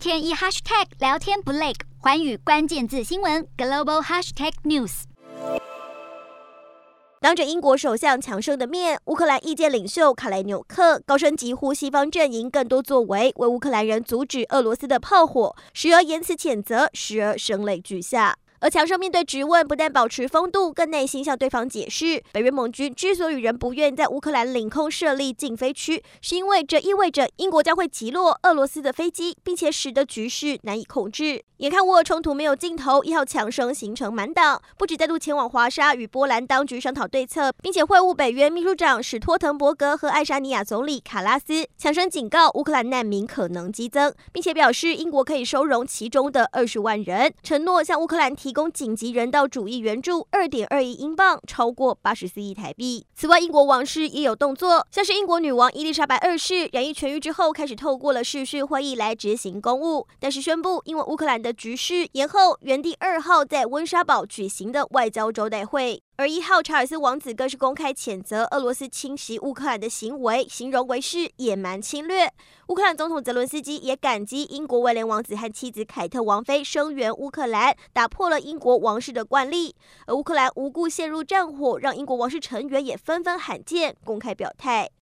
天一 hashtag 聊天不累，环宇关键字新闻 global hashtag news。当着英国首相强生的面，乌克兰意见领袖卡莱纽克高声疾呼西方阵营更多作为，为乌克兰人阻止俄罗斯的炮火，时而言辞谴责，时而声泪俱下。而强生面对质问，不但保持风度，更耐心向对方解释，北约盟军之所以仍不愿在乌克兰领空设立禁飞区，是因为这意味着英国将会击落俄罗斯的飞机，并且使得局势难以控制。眼看乌俄冲突没有尽头，一号强生行程满档，不止再度前往华沙与波兰当局商讨对策，并且会晤北约秘书长史托滕伯格和爱沙尼亚总理卡拉斯。强生警告乌克兰难民可能激增，并且表示英国可以收容其中的二十万人，承诺向乌克兰提。提供紧急人道主义援助二点二亿英镑，超过八十四亿台币。此外，英国王室也有动作，像是英国女王伊丽莎白二世染疫痊愈之后，开始透过了世事会议来执行公务，但是宣布因为乌克兰的局势延后原定二号在温莎堡举行的外交招待会。而一号查尔斯王子更是公开谴责俄罗斯侵袭乌克兰的行为，形容为是野蛮侵略。乌克兰总统泽伦斯基也感激英国威廉王子和妻子凯特王妃声援乌克兰，打破了英国王室的惯例。而乌克兰无故陷入战火，让英国王室成员也纷纷罕见公开表态。